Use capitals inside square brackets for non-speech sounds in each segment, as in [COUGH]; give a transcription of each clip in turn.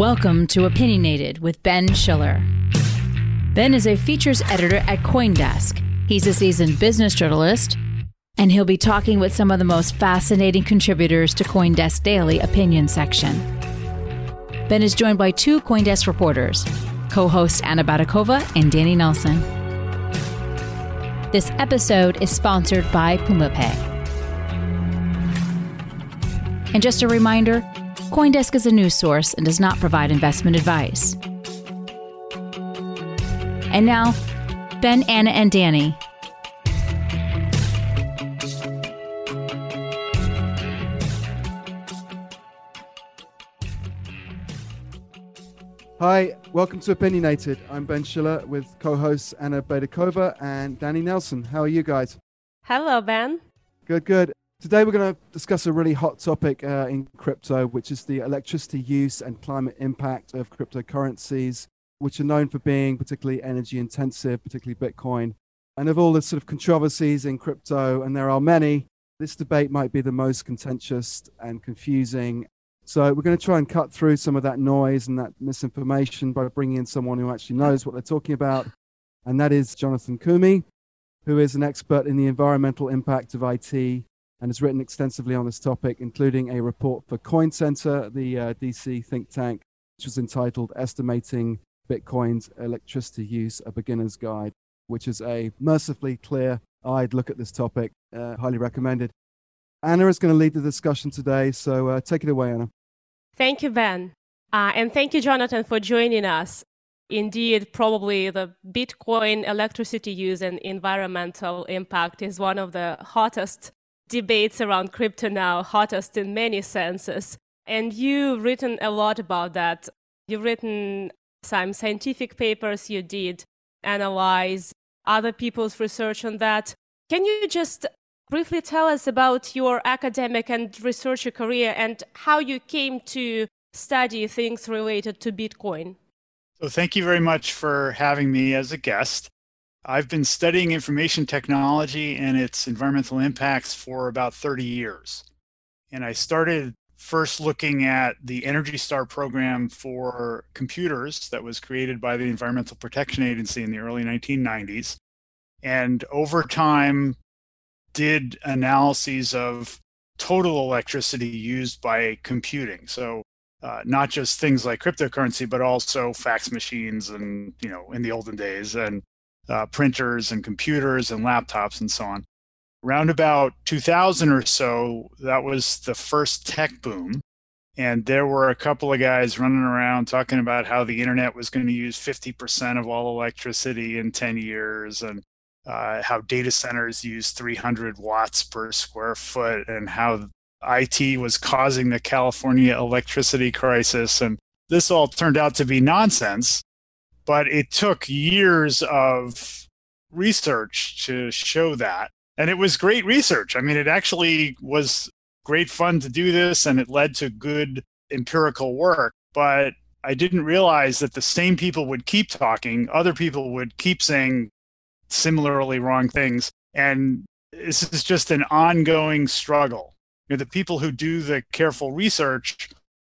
Welcome to Opinionated with Ben Schiller. Ben is a features editor at Coindesk. He's a seasoned business journalist, and he'll be talking with some of the most fascinating contributors to Coindesk Daily opinion section. Ben is joined by two Coindesk reporters, co hosts Anna Baydakova and Danny Nelson. This episode is sponsored by PumaPay. And just a reminder Coindesk is a news source and does not provide investment advice. And now, Ben, Anna, and Danny. Hi, welcome to Opinionated. I'm Ben Schiller with co hosts Anna Baydakova and Danny Nelson. How are you guys? Hello, Ben. Good, good. Today, we're going to discuss a really hot topic uh, in crypto, which is the electricity use and climate impact of cryptocurrencies, which are known for being particularly energy intensive, particularly Bitcoin. And of all the sort of controversies in crypto, and there are many, this debate might be the most contentious and confusing. So, we're going to try and cut through some of that noise and that misinformation by bringing in someone who actually knows what they're talking about. And that is Jonathan Koomey, who is an expert in the environmental impact of IT and has written extensively on this topic, including a report for Coin Center, the uh, DC think tank, which was entitled Estimating Bitcoin's Electricity Use, a Beginner's Guide, which is a mercifully clear eyed look at this topic. Uh, highly recommended. Anna is going to lead the discussion today, so uh, take it away, Anna. Thank you, Ben. Uh, and thank you, Jonathan, for joining us. Indeed, probably the Bitcoin electricity use and environmental impact is one of the hottest debates around crypto now, hottest in many senses. And you've written a lot about that. You've written some scientific papers, you did analyze other people's research on that. Can you just briefly tell us about your academic and researcher career and how you came to study things related to Bitcoin? So, thank you very much for having me as a guest. I've been studying information technology and its environmental impacts for about 30 years. And I started first looking at the Energy Star program for computers that was created by the Environmental Protection Agency in the early 1990s. And over time, did analyses of total electricity used by computing. So uh, not just things like cryptocurrency, but also fax machines and, you know, in the olden days and uh, printers and computers and laptops and so on. Around about 2000 or so, that was the first tech boom. And there were a couple of guys running around talking about how the internet was going to use 50% of all electricity in 10 years and uh, how data centers use 300 watts per square foot and how IT was causing the California electricity crisis. And this all turned out to be nonsense but it took years of research to show that. And it was great research. I mean, it actually was great fun to do this and it led to good empirical work. But I didn't realize that the same people would keep talking, other people would keep saying similarly wrong things. And this is just an ongoing struggle. You know, the people who do the careful research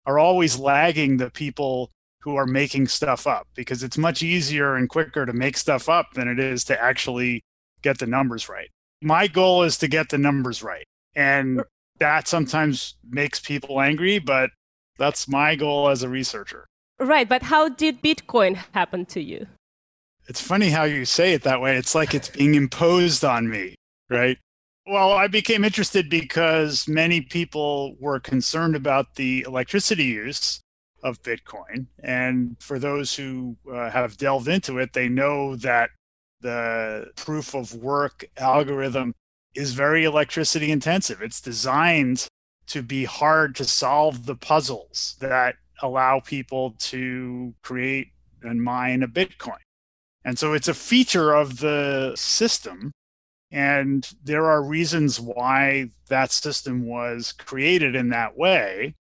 are always lagging the people who are making stuff up because it's much easier and quicker to make stuff up than it is to actually get the numbers right. My goal is to get the numbers right. And that sometimes makes people angry, but that's my goal as a researcher. Right. But how did Bitcoin happen to you? It's funny how you say it that way. It's like it's being imposed on me, right? Well, I became interested because many people were concerned about the electricity use of Bitcoin. And for those who uh, have delved into it, they know that the proof of work algorithm is very electricity intensive. It's designed to be hard to solve the puzzles that allow people to create and mine a Bitcoin. And so it's a feature of the system. And there are reasons why that system was created in that way.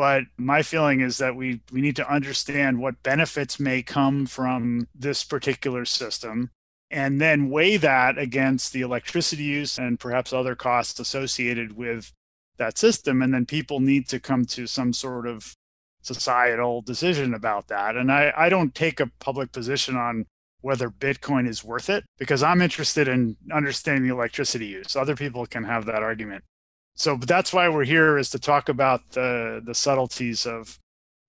But my feeling is that we, we need to understand what benefits may come from this particular system and then weigh that against the electricity use and perhaps other costs associated with that system. And then people need to come to some sort of societal decision about that. And I, I don't take a public position on whether Bitcoin is worth it because I'm interested in understanding the electricity use. Other people can have that argument. So that's why we're here is to talk about the the subtleties of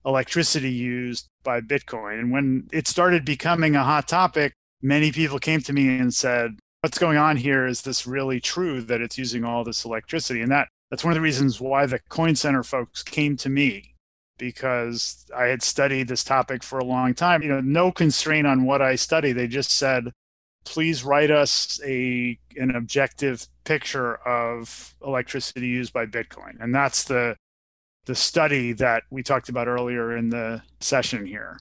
electricity used by Bitcoin. And when it started becoming a hot topic, many people came to me and said, "What's going on here? Is this really true that it's using all this electricity?" And that that's one of the reasons why the Coin Center folks came to me because I had studied this topic for a long time. You know, no constraint on what I study. They just said, please write us a an objective picture of electricity used by Bitcoin. And that's the the study that we talked about earlier in the session here.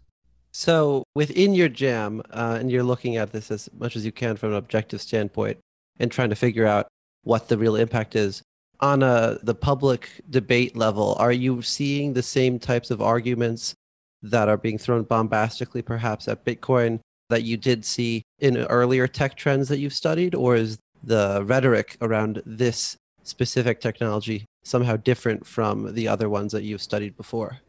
So within your jam, uh, and you're looking at this as much as you can from an objective standpoint and trying to figure out what the real impact is on a the public debate level, are you seeing the same types of arguments that are being thrown bombastically, perhaps at Bitcoin, that you did see in earlier tech trends that you've studied, or is the rhetoric around this specific technology somehow different from the other ones that you've studied before?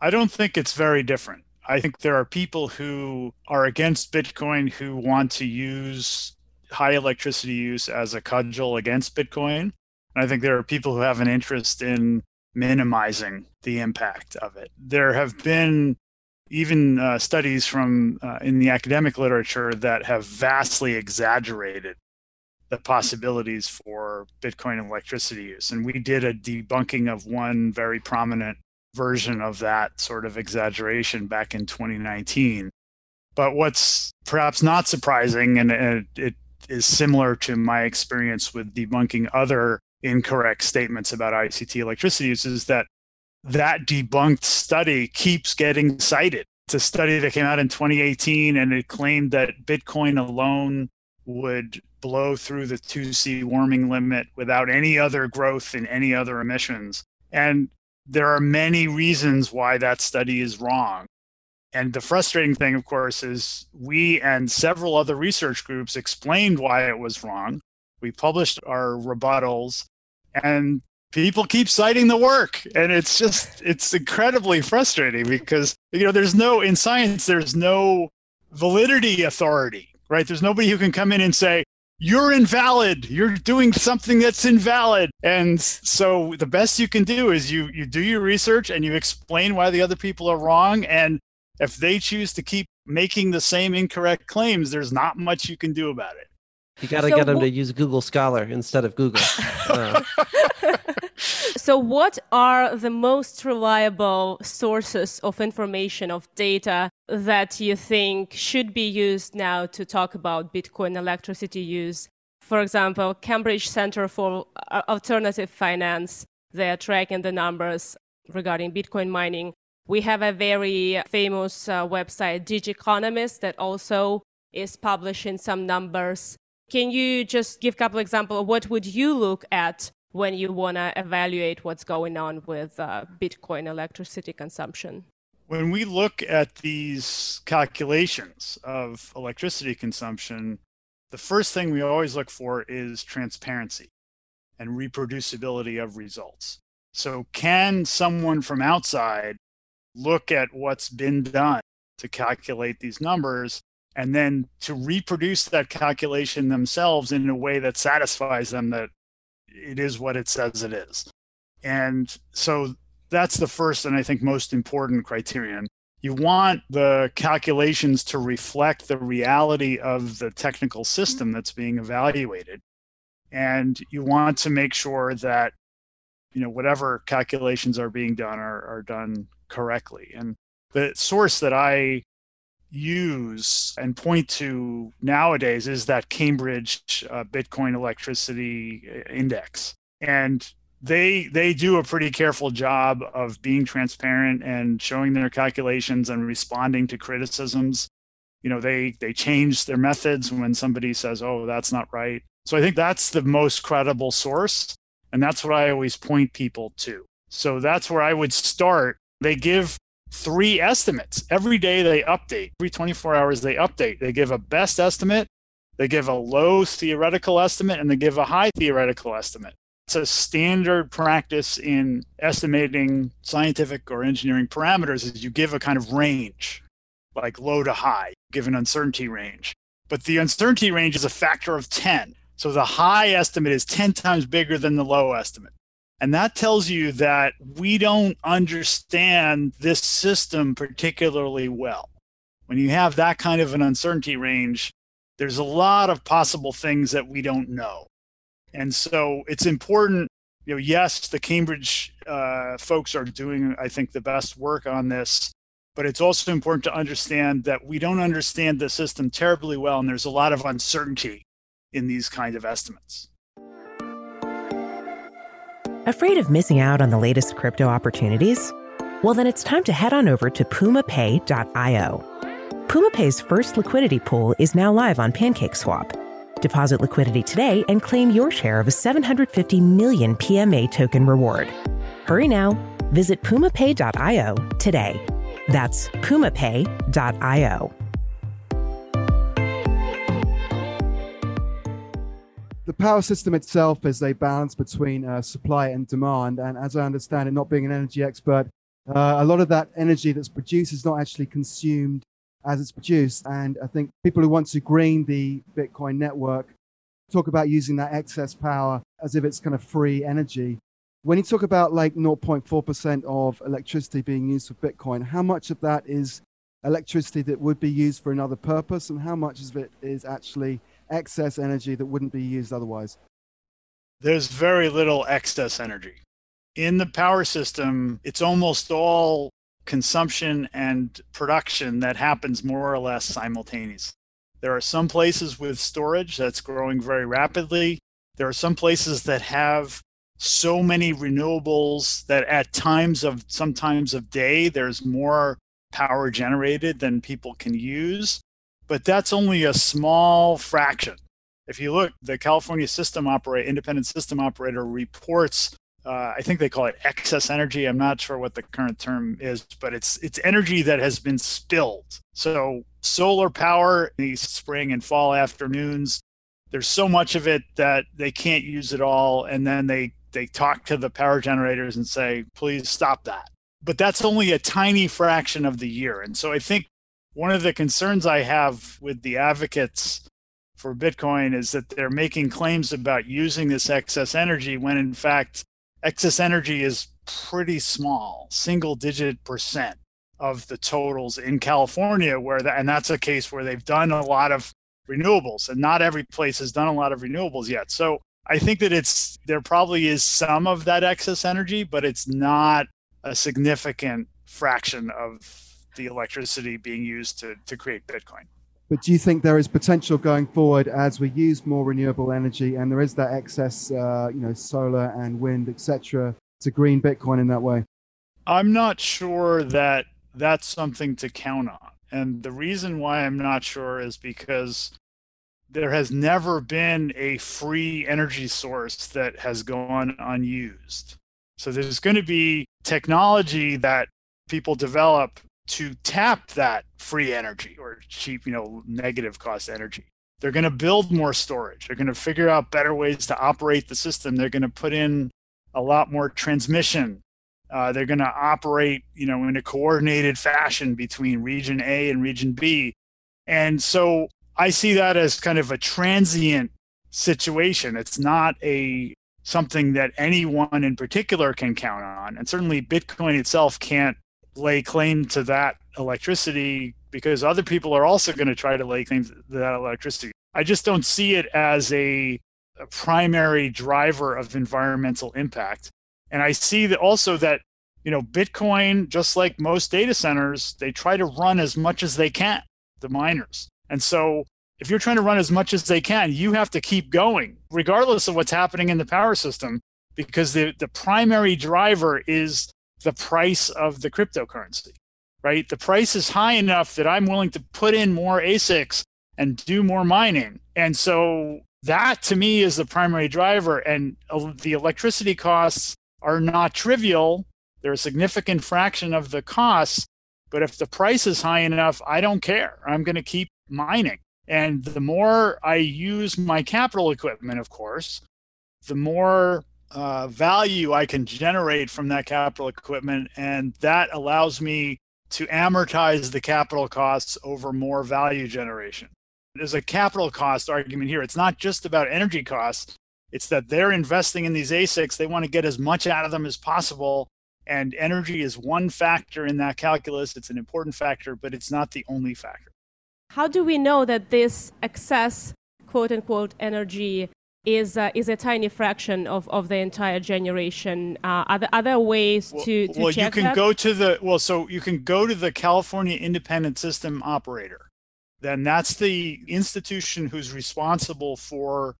I don't think it's very different. I think there are people who are against Bitcoin who want to use high electricity use as a cudgel against Bitcoin. And I think there are people who have an interest in minimizing the impact of it. There have been even uh, studies from uh, in the academic literature that have vastly exaggerated the possibilities for Bitcoin electricity use. And we did a debunking of one very prominent version of that sort of exaggeration back in 2019. But what's perhaps not surprising, and it, it is similar to my experience with debunking other incorrect statements about ICT electricity use is that that debunked study keeps getting cited. It's a study that came out in 2018 and it claimed that Bitcoin alone would blow through the 2C warming limit without any other growth in any other emissions. And there are many reasons why that study is wrong. And the frustrating thing, of course, is we and several other research groups explained why it was wrong. We published our rebuttals, and people keep citing the work. And it's just, it's incredibly frustrating because, you know, there's no, in science, there's no validity authority, right? There's nobody who can come in and say, you're invalid you're doing something that's invalid and so the best you can do is you you do your research and you explain why the other people are wrong and if they choose to keep making the same incorrect claims, there's not much you can do about it. You got to so get them wh- to use Google Scholar instead of Google. [LAUGHS] Uh. So, what are the most reliable sources of information, of data that you think should be used now to talk about Bitcoin electricity use? For example, Cambridge Center for Alternative Finance, they are tracking the numbers regarding Bitcoin mining. We have a very famous uh, website, Digiconomist, that also is publishing some numbers. Can you just give a couple examples? What would you look at when you want to evaluate what's going on with uh, Bitcoin electricity consumption? When we look at these calculations of electricity consumption, the first thing we always look for is transparency and reproducibility of results. So, can someone from outside look at what's been done to calculate these numbers and then to reproduce that calculation themselves in a way that satisfies them that it is what it says it is. And so that's the first and I think most important criterion. You want the calculations to reflect the reality of the technical system that's being evaluated. And you want to make sure that you know whatever calculations are being done are, are done correctly. And the source that I use and point to nowadays is that Cambridge uh, Bitcoin Electricity uh, Index, and they they do a pretty careful job of being transparent and showing their calculations and responding to criticisms. You know, they they change their methods when somebody says, "Oh, that's not right." So I think that's the most credible source, and that's what I always point people to. So that's where I would start they give three estimates. Every day they update. Every 24 hours they update. They give a best estimate, they give a low theoretical estimate, and they give a high theoretical estimate. It's a standard practice in estimating scientific or engineering parameters is you give a kind of range, like low to high, give an uncertainty range. But the uncertainty range is a factor of 10. So the high estimate is 10 times bigger than the low estimate. And that tells you that we don't understand this system particularly well. When you have that kind of an uncertainty range, there's a lot of possible things that we don't know. And so it's important, you know, yes, the Cambridge uh, folks are doing, I think, the best work on this, but it's also important to understand that we don't understand the system terribly well, and there's a lot of uncertainty in these kind of estimates. Afraid of missing out on the latest crypto opportunities? Well, then it's time to head on over to pumapay.io. PumaPay's first liquidity pool is now live on PancakeSwap Deposit liquidity today and claim your share of a 750 million PMA token reward. Hurry now. Visit pumapay.io today. That's pumapay.io. The power system itself is a balance between uh, supply and demand. And as I understand it, not being an energy expert, uh, a lot of that energy that's produced is not actually consumed as it's produced. And I think people who want to green the Bitcoin network talk about using that excess power as if it's kind of free energy. When you talk about like 0.4% of electricity being used for Bitcoin, how much of that is electricity that would be used for another purpose, and how much of it is actually excess energy that wouldn't be used otherwise? There's very little excess energy. In the power system, it's almost all consumption and production that happens more or less simultaneously. There are some places with storage that's growing very rapidly. There are some places that have so many renewables that at times of sometimes of day there's more power generated than people can use but that's only a small fraction if you look the california system operator independent system operator reports uh, I think they call it excess energy. I'm not sure what the current term is, but it's it's energy that has been spilled. So solar power these spring and fall afternoons, there's so much of it that they can't use it all, and then they they talk to the power generators and say, please stop that. But that's only a tiny fraction of the year, and so I think one of the concerns I have with the advocates for Bitcoin is that they're making claims about using this excess energy when in fact excess energy is pretty small, single digit percent of the totals in California, where that, and that's a case where they've done a lot of renewables, and not every place has done a lot of renewables yet. So I think that it's there probably is some of that excess energy, but it's not a significant fraction of the electricity being used to, to create Bitcoin. But do you think there is potential going forward as we use more renewable energy and there is that excess, uh, you know, solar and wind, etc., to green Bitcoin in that way? I'm not sure that that's something to count on. And the reason why I'm not sure is because there has never been a free energy source that has gone unused. So there's going to be technology that people develop to tap that free energy or cheap, you know, negative cost energy. They're going to build more storage. They're going to figure out better ways to operate the system. They're going to put in a lot more transmission. Uh, they're going to operate, you know, in a coordinated fashion between region A and region B. And so I see that as kind of a transient situation. It's not a something that anyone in particular can count on. And certainly Bitcoin itself can't lay claim to that electricity because other people are also going to try to lay claim to that electricity. I just don't see it as a, a primary driver of environmental impact. And I see that also that you know Bitcoin, just like most data centers, they try to run as much as they can, the miners. And so if you're trying to run as much as they can, you have to keep going, regardless of what's happening in the power system, because the, the primary driver is the price of the cryptocurrency, right? The price is high enough that I'm willing to put in more ASICs and do more mining. And so that to me is the primary driver. And the electricity costs are not trivial, they're a significant fraction of the costs. But if the price is high enough, I don't care. I'm going to keep mining. And the more I use my capital equipment, of course, the more uh, value I can generate from that capital equipment, and that allows me to amortize the capital costs over more value generation. There's a capital cost argument here. It's not just about energy costs, it's that they're investing in these ASICs. They want to get as much out of them as possible. And energy is one factor in that calculus. It's an important factor, but it's not the only factor. How do we know that this excess, quote unquote, energy is uh, is a tiny fraction of, of the entire generation. Uh, are there other ways well, to, to well, check you can that? go to the well, so you can go to the California Independent System Operator. Then that's the institution who's responsible for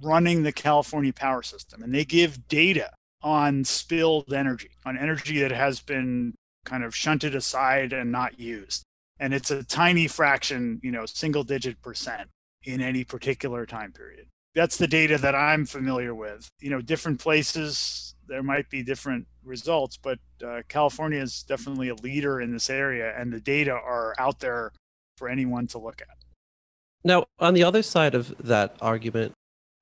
running the California power system, and they give data on spilled energy, on energy that has been kind of shunted aside and not used. And it's a tiny fraction, you know, single digit percent in any particular time period. That's the data that I'm familiar with. You know, different places, there might be different results, but uh, California is definitely a leader in this area, and the data are out there for anyone to look at. Now, on the other side of that argument,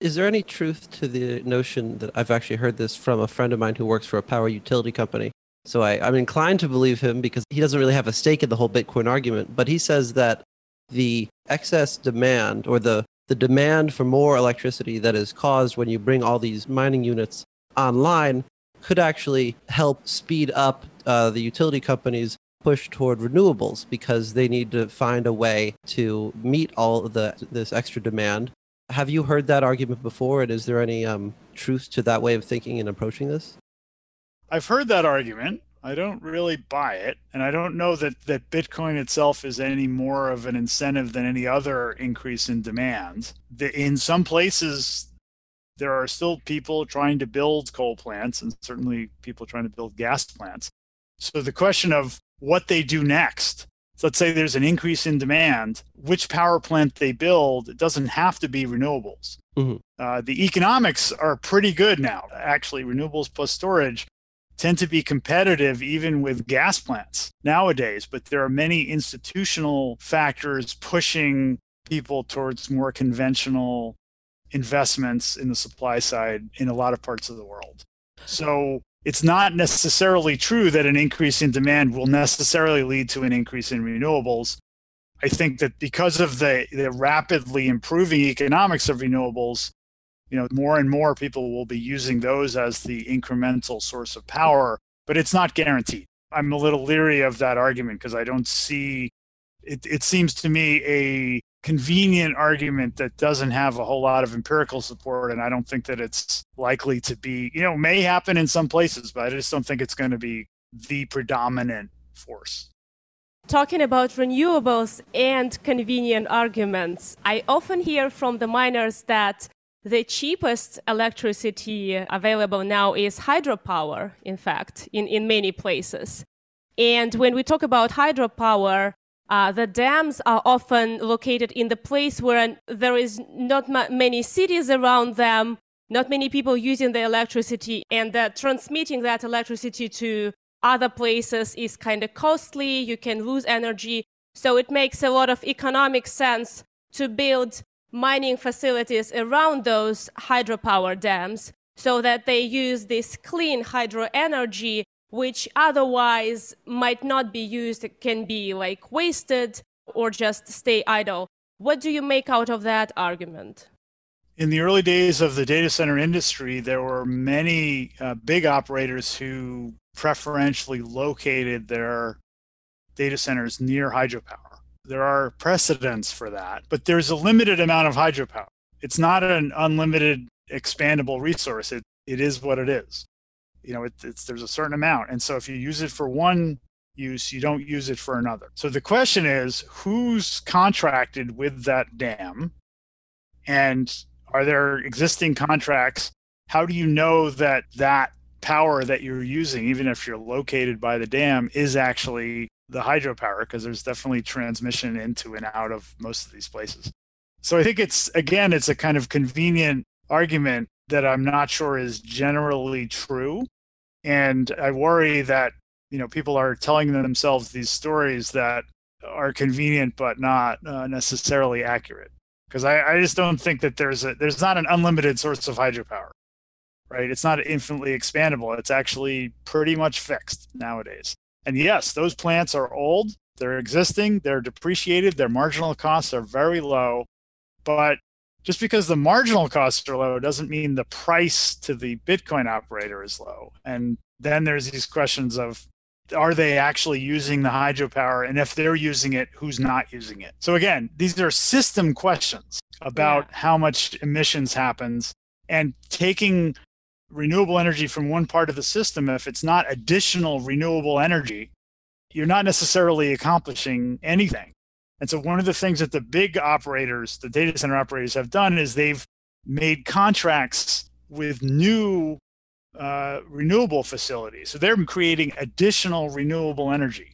is there any truth to the notion that I've actually heard this from a friend of mine who works for a power utility company? So I, I'm inclined to believe him because he doesn't really have a stake in the whole Bitcoin argument, but he says that the excess demand or the, the demand for more electricity that is caused when you bring all these mining units online could actually help speed up uh, the utility companies push toward renewables because they need to find a way to meet all the this extra demand have you heard that argument before? And is there any um, truth to that way of thinking and approaching this? I've heard that argument. I don't really buy it. And I don't know that, that Bitcoin itself is any more of an incentive than any other increase in demand. The, in some places, there are still people trying to build coal plants and certainly people trying to build gas plants. So the question of what they do next so let's say there's an increase in demand. Which power plant they build, it doesn't have to be renewables. Mm-hmm. Uh, the economics are pretty good now. Actually, renewables plus storage tend to be competitive even with gas plants nowadays. But there are many institutional factors pushing people towards more conventional investments in the supply side in a lot of parts of the world. So it's not necessarily true that an increase in demand will necessarily lead to an increase in renewables. I think that because of the, the rapidly improving economics of renewables, you know, more and more people will be using those as the incremental source of power, but it's not guaranteed. I'm a little leery of that argument because I don't see it, it seems to me a convenient argument that doesn't have a whole lot of empirical support and i don't think that it's likely to be you know may happen in some places but i just don't think it's going to be the predominant force talking about renewables and convenient arguments i often hear from the miners that the cheapest electricity available now is hydropower in fact in, in many places and when we talk about hydropower uh, the dams are often located in the place where there is not ma- many cities around them, not many people using the electricity, and that transmitting that electricity to other places is kind of costly. You can lose energy. So it makes a lot of economic sense to build mining facilities around those hydropower dams so that they use this clean hydro energy which otherwise might not be used, can be like wasted or just stay idle. What do you make out of that argument? In the early days of the data center industry, there were many uh, big operators who preferentially located their data centers near hydropower. There are precedents for that, but there's a limited amount of hydropower. It's not an unlimited expandable resource. It, it is what it is. You know it, it's there's a certain amount. And so if you use it for one use you don't use it for another. So the question is who's contracted with that dam? And are there existing contracts? How do you know that that power that you're using even if you're located by the dam is actually the hydropower because there's definitely transmission into and out of most of these places so i think it's again it's a kind of convenient argument that I'm not sure is generally true. And I worry that, you know, people are telling themselves these stories that are convenient but not uh, necessarily accurate. Because I, I just don't think that there's a there's not an unlimited source of hydropower. right? It's not infinitely expandable. It's actually pretty much fixed nowadays. And yes, those plants are old, they're existing, they're depreciated, their marginal costs are very low. But just because the marginal costs are low doesn't mean the price to the Bitcoin operator is low. And then there's these questions of are they actually using the hydropower? And if they're using it, who's not using it? So again, these are system questions about yeah. how much emissions happens and taking renewable energy from one part of the system, if it's not additional renewable energy, you're not necessarily accomplishing anything. And so, one of the things that the big operators, the data center operators, have done is they've made contracts with new uh, renewable facilities. So, they're creating additional renewable energy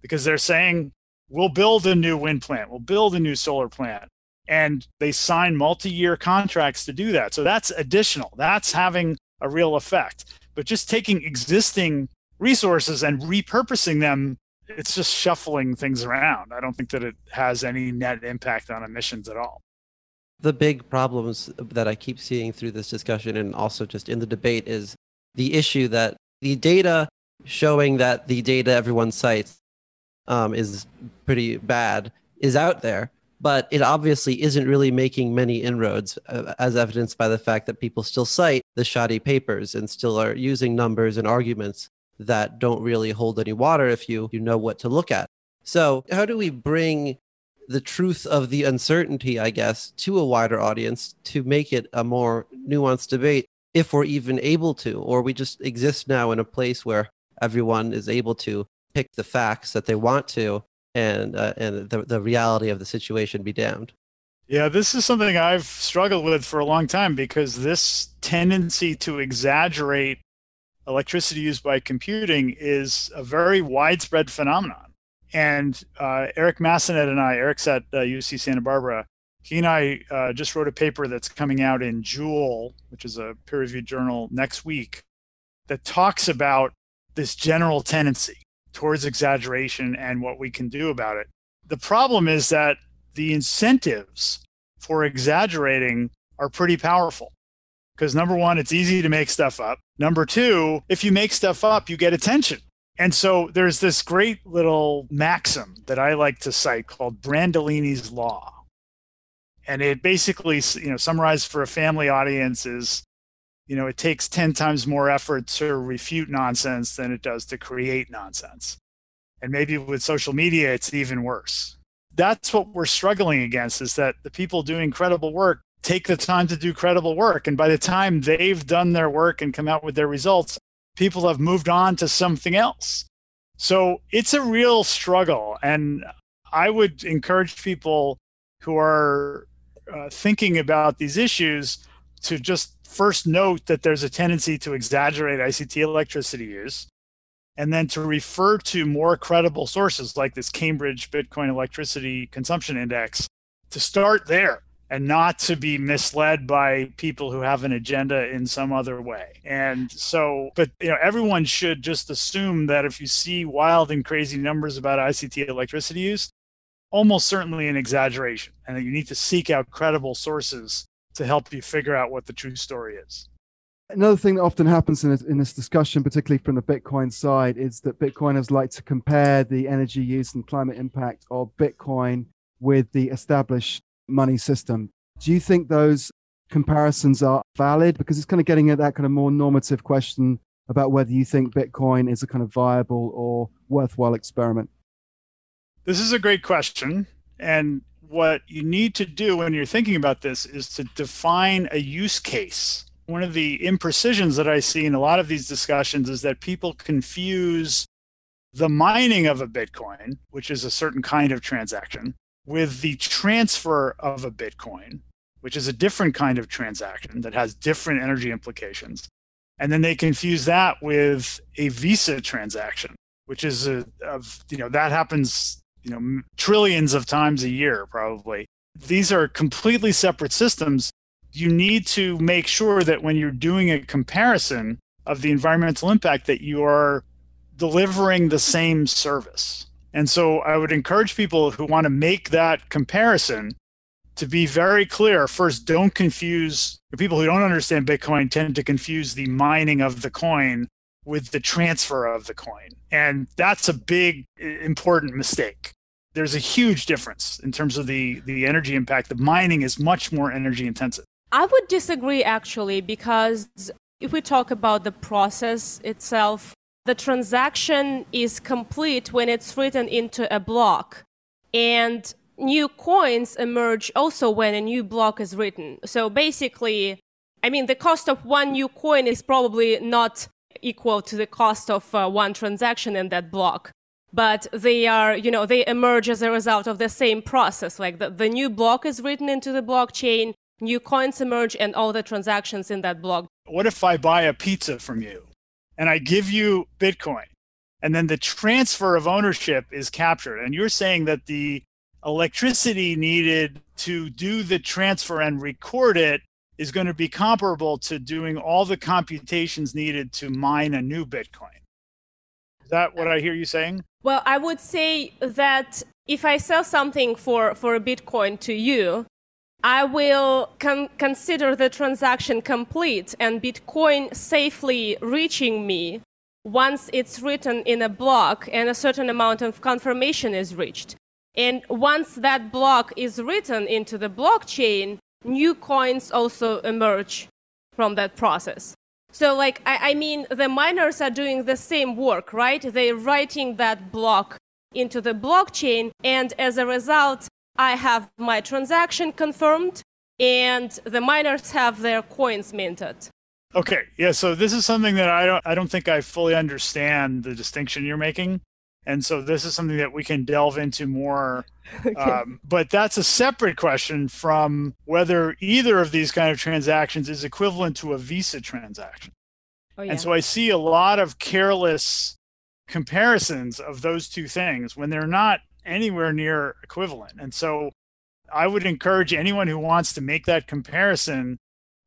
because they're saying, we'll build a new wind plant, we'll build a new solar plant. And they sign multi year contracts to do that. So, that's additional. That's having a real effect. But just taking existing resources and repurposing them, it's just shuffling things around. I don't think that it has any net impact on emissions at all. The big problems that I keep seeing through this discussion and also just in the debate is the issue that the data showing that the data everyone cites um, is pretty bad is out there but it obviously isn't really making many inroads, uh, as evidenced by the fact that people still cite the shoddy papers and still are using numbers and arguments that don't really hold any water if you, you know what to look at. So, how do we bring the truth of the uncertainty, I guess, to a wider audience to make it a more nuanced debate, if we're even able to, or we just exist now in a place where everyone is able to pick the facts that they want to and uh, and the, the reality of the situation be damned. Yeah, this is something I've struggled with for a long time because this tendency to exaggerate electricity used by computing is a very widespread phenomenon. And uh, Eric Masanet and I, Eric's at uh, UC Santa Barbara, he and I uh, just wrote a paper that's coming out in Joule, which is a peer reviewed journal next week, that talks about this general tendency towards exaggeration and what we can do about it. The problem is that the incentives for exaggerating are pretty powerful. Because number one, it's easy to make stuff up. Number two, if you make stuff up, you get attention. And so there's this great little maxim that I like to cite called Brandolini's Law. And it basically, you know, summarized for a family audience is you know, it takes 10 times more effort to refute nonsense than it does to create nonsense. And maybe with social media, it's even worse. That's what we're struggling against is that the people doing credible work take the time to do credible work. And by the time they've done their work and come out with their results, people have moved on to something else. So it's a real struggle. And I would encourage people who are uh, thinking about these issues to just first note that there's a tendency to exaggerate ICT electricity use, and then to refer to more credible sources like this Cambridge Bitcoin Electricity Consumption Index to start there and not to be misled by people who have an agenda in some other way. And so, but you know, everyone should just assume that if you see wild and crazy numbers about ICT electricity use, almost certainly an exaggeration, and that you need to seek out credible sources to help you figure out what the true story is. Another thing that often happens in this, in this discussion, particularly from the Bitcoin side, is that Bitcoiners like to compare the energy use and climate impact of Bitcoin with the established money system. Do you think those comparisons are valid? Because it's kind of getting at that kind of more normative question about whether you think Bitcoin is a kind of viable or worthwhile experiment. This is a great question. And what you need to do when you're thinking about this is to define a use case. One of the imprecisions that I see in a lot of these discussions is that people confuse the mining of a Bitcoin, which is a certain kind of transaction, with the transfer of a Bitcoin, which is a different kind of transaction that has different energy implications. And then they confuse that with a Visa transaction, which is a, of, you know, that happens you know trillions of times a year probably these are completely separate systems you need to make sure that when you're doing a comparison of the environmental impact that you are delivering the same service and so i would encourage people who want to make that comparison to be very clear, first, don't confuse people who don't understand Bitcoin tend to confuse the mining of the coin with the transfer of the coin. And that's a big, important mistake. There's a huge difference in terms of the, the energy impact. The mining is much more energy intensive. I would disagree actually, because if we talk about the process itself, the transaction is complete when it's written into a block. And new coins emerge also when a new block is written. So basically, I mean, the cost of one new coin is probably not equal to the cost of uh, one transaction in that block. But they are, you know, they emerge as a result of the same process. Like the, the new block is written into the blockchain, new coins emerge, and all the transactions in that block. What if I buy a pizza from you and I give you Bitcoin? And then the transfer of ownership is captured. And you're saying that the electricity needed to do the transfer and record it is going to be comparable to doing all the computations needed to mine a new Bitcoin. Is that what I hear you saying? Well, I would say that if I sell something for, for a Bitcoin to you, I will con- consider the transaction complete and Bitcoin safely reaching me once it's written in a block and a certain amount of confirmation is reached. And once that block is written into the blockchain, new coins also emerge from that process. So, like, I, I, mean, the miners are doing the same work, right? They're writing that block into the blockchain, and as a result, I have my transaction confirmed, and the miners have their coins minted. Okay, yeah. So this is something that I don't, I don't think I fully understand the distinction you're making. And so this is something that we can delve into more. [LAUGHS] okay. um, but that's a separate question from whether either of these kind of transactions is equivalent to a Visa transaction. Oh, yeah. And so I see a lot of careless comparisons of those two things when they're not anywhere near equivalent. And so I would encourage anyone who wants to make that comparison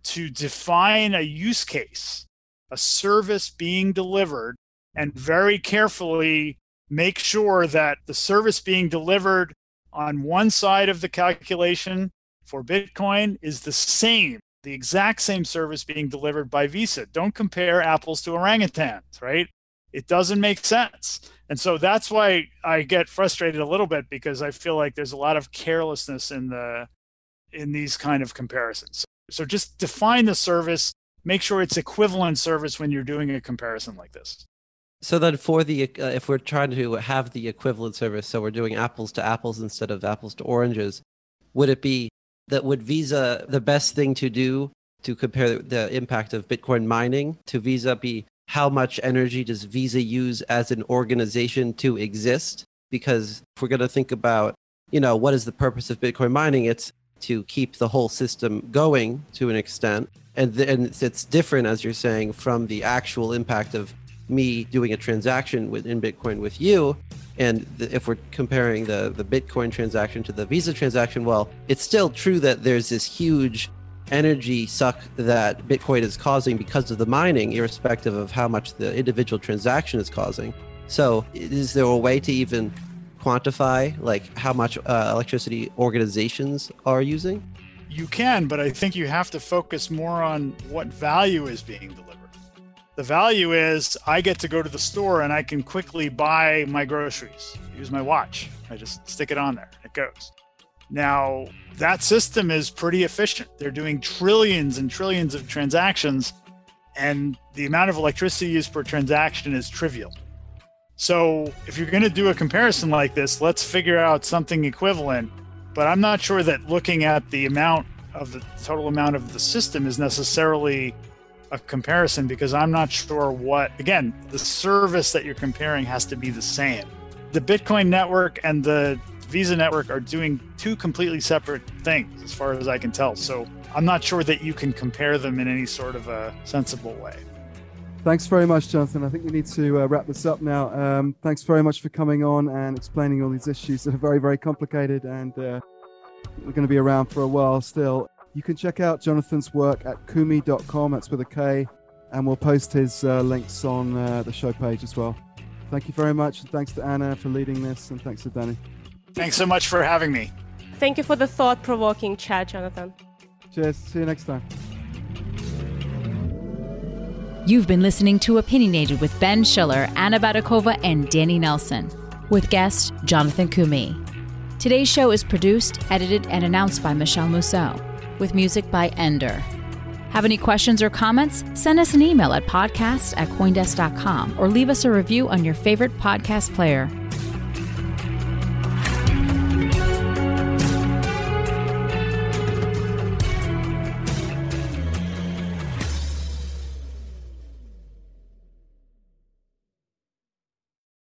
to define a use case, a service being delivered, and very carefully make sure that the service being delivered on one side of the calculation for Bitcoin is the same, the exact same service being delivered by Visa. Don't compare apples to orangutans, right? It doesn't make sense. And so that's why I get frustrated a little bit because I feel like there's a lot of carelessness in the in these kind of comparisons. So just define the service, make sure it's equivalent service when you're doing a comparison like this. So then, for the uh, if we're trying to have the equivalent service, so we're doing apples to apples instead of apples to oranges, would it be that would Visa the best thing to do to compare the impact of Bitcoin mining to Visa be how much energy does Visa use as an organization to exist? Because if we're going to think about, you know, what is the purpose of Bitcoin mining? It's to keep the whole system going to an extent. And, th- and it's different, as you're saying, from the actual impact of me doing a transaction within Bitcoin with you. And the, if we're comparing the, the Bitcoin transaction to the Visa transaction, well, it's still true that there's this huge energy suck that Bitcoin is causing because of the mining, irrespective of how much the individual transaction is causing. So, is there a way to even quantify like how much uh, electricity organizations are using? You can, but I think you have to focus more on what value is being delivered. The value is I get to go to the store and I can quickly buy my groceries, use my watch. I just stick it on there, it goes. Now, that system is pretty efficient. They're doing trillions and trillions of transactions, and the amount of electricity used per transaction is trivial. So, if you're going to do a comparison like this, let's figure out something equivalent. But I'm not sure that looking at the amount of the total amount of the system is necessarily a comparison because I'm not sure what, again, the service that you're comparing has to be the same. The Bitcoin network and the Visa network are doing two completely separate things, as far as I can tell. So I'm not sure that you can compare them in any sort of a sensible way. Thanks very much, Jonathan. I think we need to uh, wrap this up now. Um, thanks very much for coming on and explaining all these issues that are very, very complicated and uh, we're going to be around for a while still. You can check out Jonathan's work at koomey.com, that's with a K, and we'll post his uh, links on uh, the show page as well. Thank you very much. And thanks to Anna for leading this, and thanks to Danny. Thanks so much for having me. Thank you for the thought provoking chat, Jonathan. Cheers. See you next time. You've been listening to Opinionated with Ben Schiller, Anna Baydakova, and Danny Nelson, with guest Jonathan Koomey. Today's show is produced, edited, and announced by Michelle Mousseau, with music by Ender. Have any questions or comments? Send us an email at podcast at coindesk.com or leave us a review on your favorite podcast player.